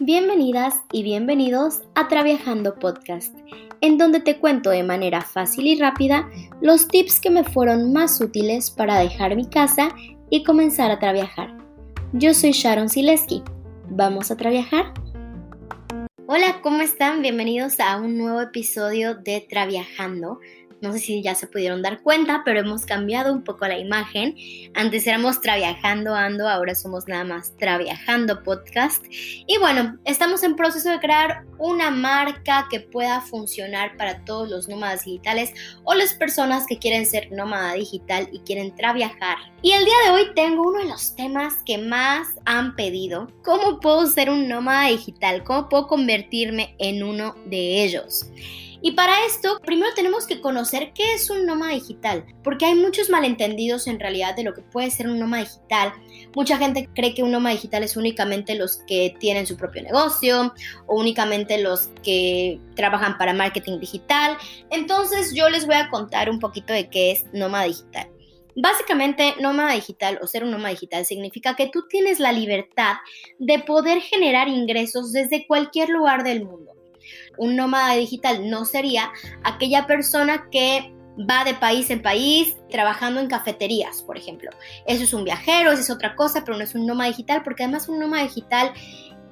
Bienvenidas y bienvenidos a Traviajando Podcast, en donde te cuento de manera fácil y rápida los tips que me fueron más útiles para dejar mi casa y comenzar a trabajar. Yo soy Sharon Sileski. ¿Vamos a trabajar? Hola, ¿cómo están? Bienvenidos a un nuevo episodio de Traviajando. No sé si ya se pudieron dar cuenta, pero hemos cambiado un poco la imagen. Antes éramos Traviajando Ando, ahora somos nada más Traviajando Podcast. Y bueno, estamos en proceso de crear una marca que pueda funcionar para todos los nómadas digitales o las personas que quieren ser nómada digital y quieren traviajar. Y el día de hoy tengo uno de los temas que más han pedido. ¿Cómo puedo ser un nómada digital? ¿Cómo puedo convertirme en uno de ellos? Y para esto, primero tenemos que conocer qué es un nómada digital, porque hay muchos malentendidos en realidad de lo que puede ser un nómada digital. Mucha gente cree que un nómada digital es únicamente los que tienen su propio negocio o únicamente los que trabajan para marketing digital. Entonces yo les voy a contar un poquito de qué es nómada digital. Básicamente, nómada digital o ser un nómada digital significa que tú tienes la libertad de poder generar ingresos desde cualquier lugar del mundo. Un nómada digital no sería aquella persona que va de país en país trabajando en cafeterías, por ejemplo. Eso es un viajero, eso es otra cosa, pero no es un nómada digital, porque además un nómada digital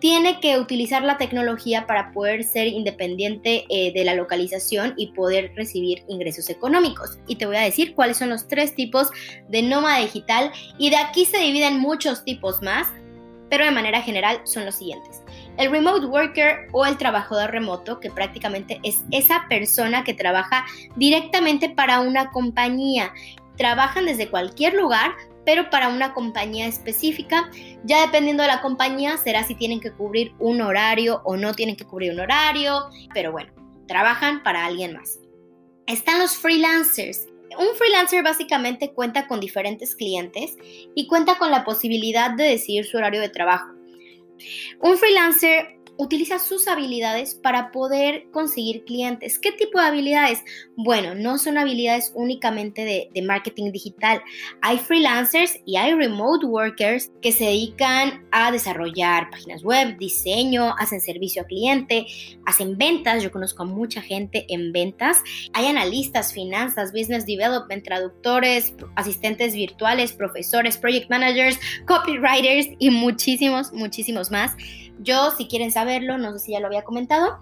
tiene que utilizar la tecnología para poder ser independiente eh, de la localización y poder recibir ingresos económicos. Y te voy a decir cuáles son los tres tipos de nómada digital y de aquí se dividen muchos tipos más, pero de manera general son los siguientes. El remote worker o el trabajador remoto, que prácticamente es esa persona que trabaja directamente para una compañía. Trabajan desde cualquier lugar, pero para una compañía específica. Ya dependiendo de la compañía, será si tienen que cubrir un horario o no tienen que cubrir un horario, pero bueno, trabajan para alguien más. Están los freelancers. Un freelancer básicamente cuenta con diferentes clientes y cuenta con la posibilidad de decidir su horario de trabajo. Un freelancer utiliza sus habilidades para poder conseguir clientes. ¿Qué tipo de habilidades? Bueno, no son habilidades únicamente de, marketing digital. Hay freelancers y hay remote workers que se dedican a desarrollar páginas web, diseño, hacen servicio a cliente, hacen ventas. Yo conozco a mucha gente en ventas. Hay analistas, finanzas, business development, traductores, asistentes virtuales, profesores, project managers, copywriters y muchísimos, muchísimos más. Yo, si quieren saberlo, no sé si ya lo había comentado,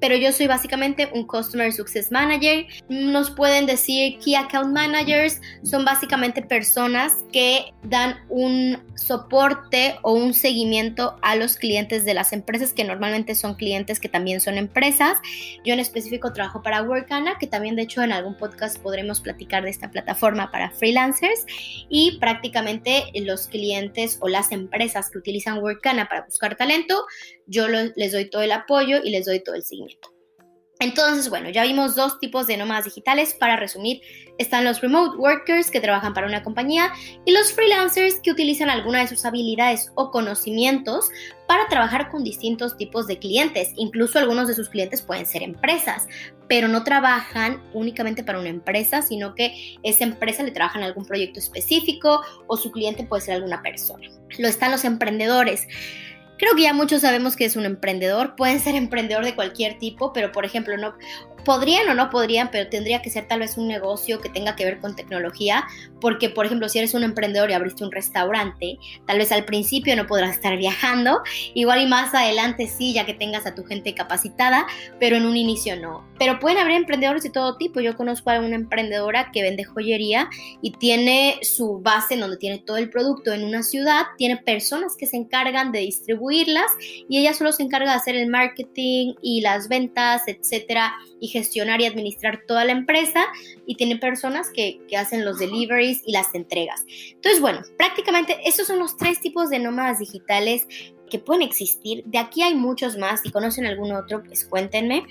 pero yo soy básicamente un Customer Success Manager. Nos pueden decir Key Account Managers, son básicamente personas que dan un soporte o un seguimiento a los clientes de las empresas, que normalmente son clientes que también son empresas. Yo en específico trabajo para Workana, que también de hecho en algún podcast podremos platicar de esta plataforma para freelancers y prácticamente los clientes o las empresas que utilizan Workana para buscar talento, yo les doy todo el apoyo y les doy todo el seguimiento. Entonces, bueno, ya vimos dos tipos de nómadas digitales. Para resumir, están los remote workers que trabajan para una compañía y los freelancers que utilizan alguna de sus habilidades o conocimientos para trabajar con distintos tipos de clientes. Incluso algunos de sus clientes pueden ser empresas, pero no trabajan únicamente para una empresa, sino que esa empresa le trabaja en algún proyecto específico o su cliente puede ser alguna persona. Lo están los emprendedores. Creo que ya muchos sabemos que es un emprendedor, pueden ser emprendedor de cualquier tipo, pero por ejemplo, no, podrían o no podrían, pero tendría que ser tal vez un negocio que tenga que ver con tecnología, porque por ejemplo, si eres un emprendedor y abriste un restaurante, tal vez al principio no podrás estar viajando, igual y más adelante sí, ya que tengas a tu gente capacitada, pero en un inicio no. Pero pueden haber emprendedores de todo tipo. Yo conozco a una emprendedora que vende joyería y tiene su base en donde tiene todo el producto en una ciudad, tiene personas que se encargan de distribuirlas y ella solo se encarga de hacer el marketing y las ventas, etcétera, y gestionar y administrar toda la empresa y tiene personas que, hacen los deliveries y las entregas. Entonces, bueno, prácticamente estos son los tres tipos de nómadas digitales que pueden existir. De aquí hay muchos más. Si conocen algún otro, pues cuéntenme.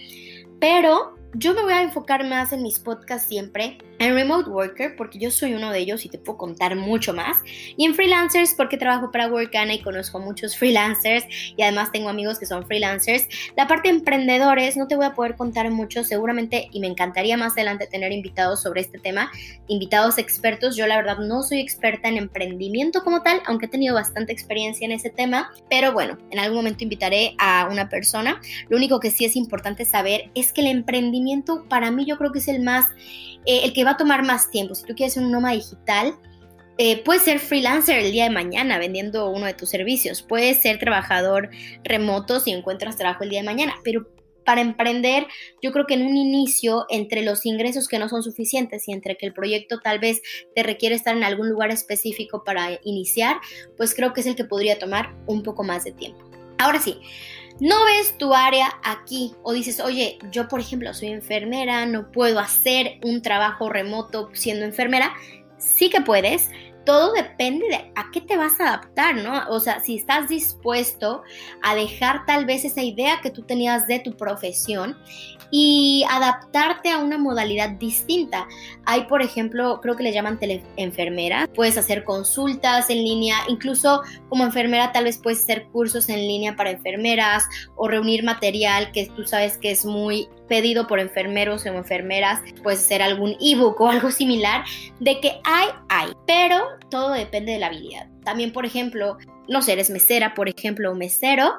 Pero yo me voy a enfocar más en mis podcasts siempre en Remote Worker, porque yo soy uno de ellos y te puedo contar mucho más. Y en Freelancers, porque trabajo para Workana y conozco muchos freelancers y además tengo amigos que son freelancers. La parte de emprendedores no te voy a poder contar mucho, seguramente, y me encantaría más adelante tener invitados sobre este tema, invitados expertos. Yo la verdad no soy experta en emprendimiento como tal, aunque he tenido bastante experiencia en ese tema, pero bueno, en algún momento invitaré a una persona. Lo único que sí es importante saber es que el emprendimiento para mí yo creo que es el más, eh, el que va a tomar más tiempo. Si tú quieres ser un nómada digital, eh, puedes ser freelancer el día de mañana vendiendo uno de tus servicios. Puedes ser trabajador remoto si encuentras trabajo el día de mañana. Pero para emprender, yo creo que en un inicio, entre los ingresos que no son suficientes y entre que el proyecto tal vez te requiere estar en algún lugar específico para iniciar, pues creo que es el que podría tomar un poco más de tiempo. Ahora sí, no ves tu área aquí o dices, oye, yo por ejemplo soy enfermera, no puedo hacer un trabajo remoto siendo enfermera, sí que puedes, todo depende de a qué te vas a adaptar, ¿no? O sea, si estás dispuesto a dejar tal vez esa idea que tú tenías de tu profesión y adaptarte a una modalidad distinta. Hay, por ejemplo, creo que le llaman teleenfermera, puedes hacer consultas en línea, incluso como enfermera tal vez puedes hacer cursos en línea para enfermeras o reunir material que tú sabes que es muy pedido por enfermeros o enfermeras, puedes hacer algún ebook o algo similar, de que hay, hay, pero todo depende de la habilidad. También, por ejemplo, no sé, eres mesera, por ejemplo, o mesero,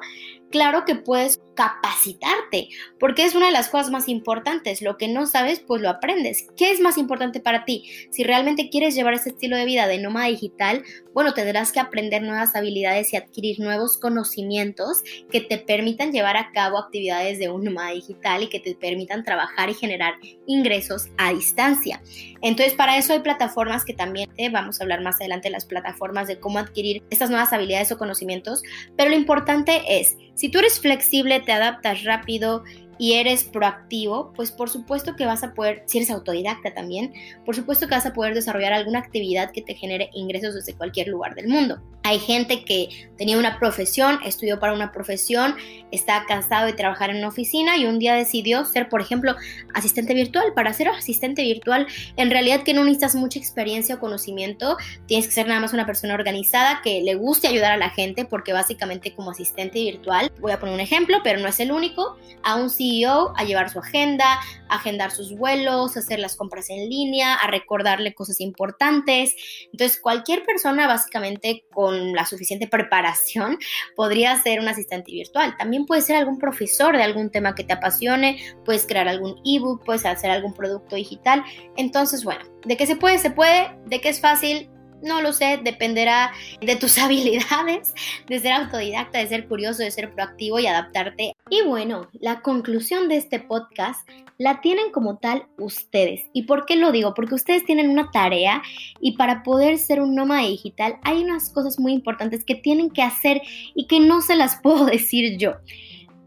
claro que puedes capacitarte, porque es una de las cosas más importantes. Lo que no sabes, pues lo aprendes. ¿Qué es más importante para ti? Si realmente quieres llevar ese estilo de vida de nómada digital, bueno, tendrás que aprender nuevas habilidades y adquirir nuevos conocimientos que te permitan llevar a cabo actividades de un nómada digital y que te permitan trabajar y generar ingresos a distancia. Entonces, para eso hay plataformas que también te vamos a hablar más adelante las plataformas de cómo adquirir estas nuevas habilidades o conocimientos, pero lo importante es, si tú eres flexible, te adaptas rápido y eres proactivo, pues por supuesto que vas a poder, si eres autodidacta también, por supuesto que vas a poder desarrollar alguna actividad que te genere ingresos desde cualquier lugar del mundo. Hay gente que tenía una profesión, estudió para una profesión, está cansado de trabajar en una oficina y un día decidió ser, por ejemplo, asistente virtual. Para ser asistente virtual, en realidad que no necesitas mucha experiencia o conocimiento, tienes que ser nada más una persona organizada que le guste ayudar a la gente, porque básicamente como asistente virtual, voy a poner un ejemplo, pero no es el único, aún sí a llevar su agenda, a agendar sus vuelos, a hacer las compras en línea, a recordarle cosas importantes. Entonces, cualquier persona básicamente con la suficiente preparación podría ser un asistente virtual. También puede ser algún profesor de algún tema que te apasione, puedes crear algún ebook, puedes hacer algún producto digital. Entonces, bueno, de que se puede, se puede, de que es fácil, no lo sé, dependerá de tus habilidades, de ser autodidacta, de ser curioso, de ser proactivo y adaptarte. Y bueno, la conclusión de este podcast la tienen como tal ustedes. ¿Y por qué lo digo? Porque ustedes tienen una tarea y para poder ser un nómada digital hay unas cosas muy importantes que tienen que hacer y que no se las puedo decir yo.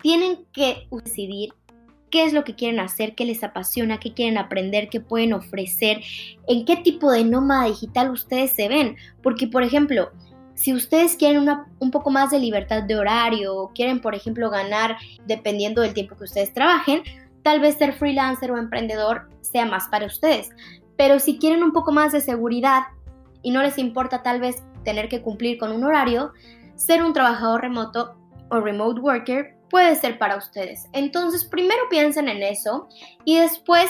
Tienen que decidir qué es lo que quieren hacer, qué les apasiona, qué quieren aprender, qué pueden ofrecer, en qué tipo de nómada digital ustedes se ven. Porque, por ejemplo, si ustedes quieren un poco más de libertad de horario o quieren, por ejemplo, ganar dependiendo del tiempo que ustedes trabajen, tal vez ser freelancer o emprendedor sea más para ustedes. Pero si quieren un poco más de seguridad y no les importa tal vez tener que cumplir con un horario, ser un trabajador remoto o remote worker puede ser para ustedes. Entonces, primero piensen en eso y después,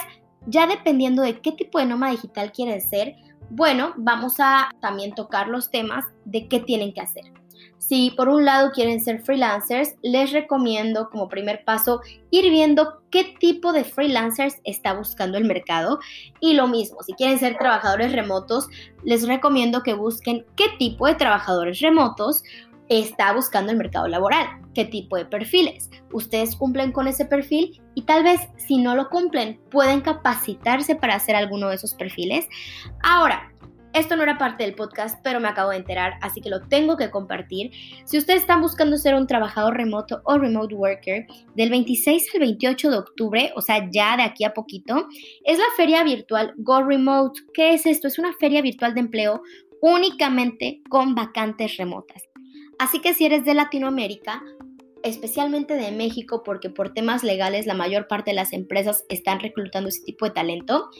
ya dependiendo de qué tipo de nómada digital quieren ser, bueno, vamos a también tocar los temas de qué tienen que hacer. Si por un lado quieren ser freelancers, les recomiendo como primer paso ir viendo qué tipo de freelancers está buscando el mercado. Y lo mismo, si quieren ser trabajadores remotos, les recomiendo que busquen qué tipo de trabajadores remotos está buscando el mercado laboral, qué tipo de perfiles. Ustedes cumplen con ese perfil y tal vez si no lo cumplen pueden capacitarse para hacer alguno de esos perfiles. Ahora, esto no era parte del podcast, pero me acabo de enterar, así que lo tengo que compartir. Si ustedes están buscando ser un trabajador remoto o remote worker, del 26 al 28 de octubre, o sea, ya de aquí a poquito, es la feria virtual Go Remote. ¿Qué es esto? Es una feria virtual de empleo únicamente con vacantes remotas. Así que si eres de Latinoamérica, especialmente de México, porque por temas legales la mayor parte de las empresas están reclutando ese tipo de talento,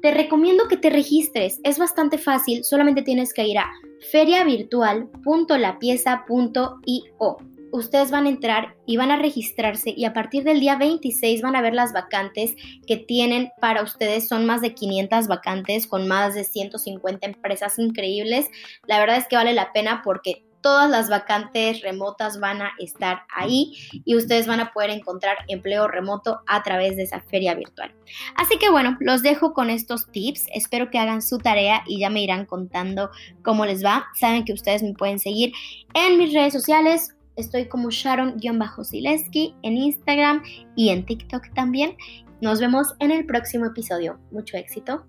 te recomiendo que te registres. Es bastante fácil, solamente tienes que ir a feriavirtual.lapieza.io ustedes van a entrar y van a registrarse y a partir del día 26 van a ver las vacantes que tienen para ustedes. Son más de 500 vacantes con más de 150 empresas increíbles. La verdad es que vale la pena porque todas las vacantes remotas van a estar ahí y ustedes van a poder encontrar empleo remoto a través de esa feria virtual. Así que bueno, los dejo con estos tips. Espero que hagan su tarea y ya me irán contando cómo les va. Saben que ustedes me pueden seguir en mis redes sociales Estoy como Sharon-Sileski en Instagram y en TikTok también. Nos vemos en el próximo episodio. Mucho éxito.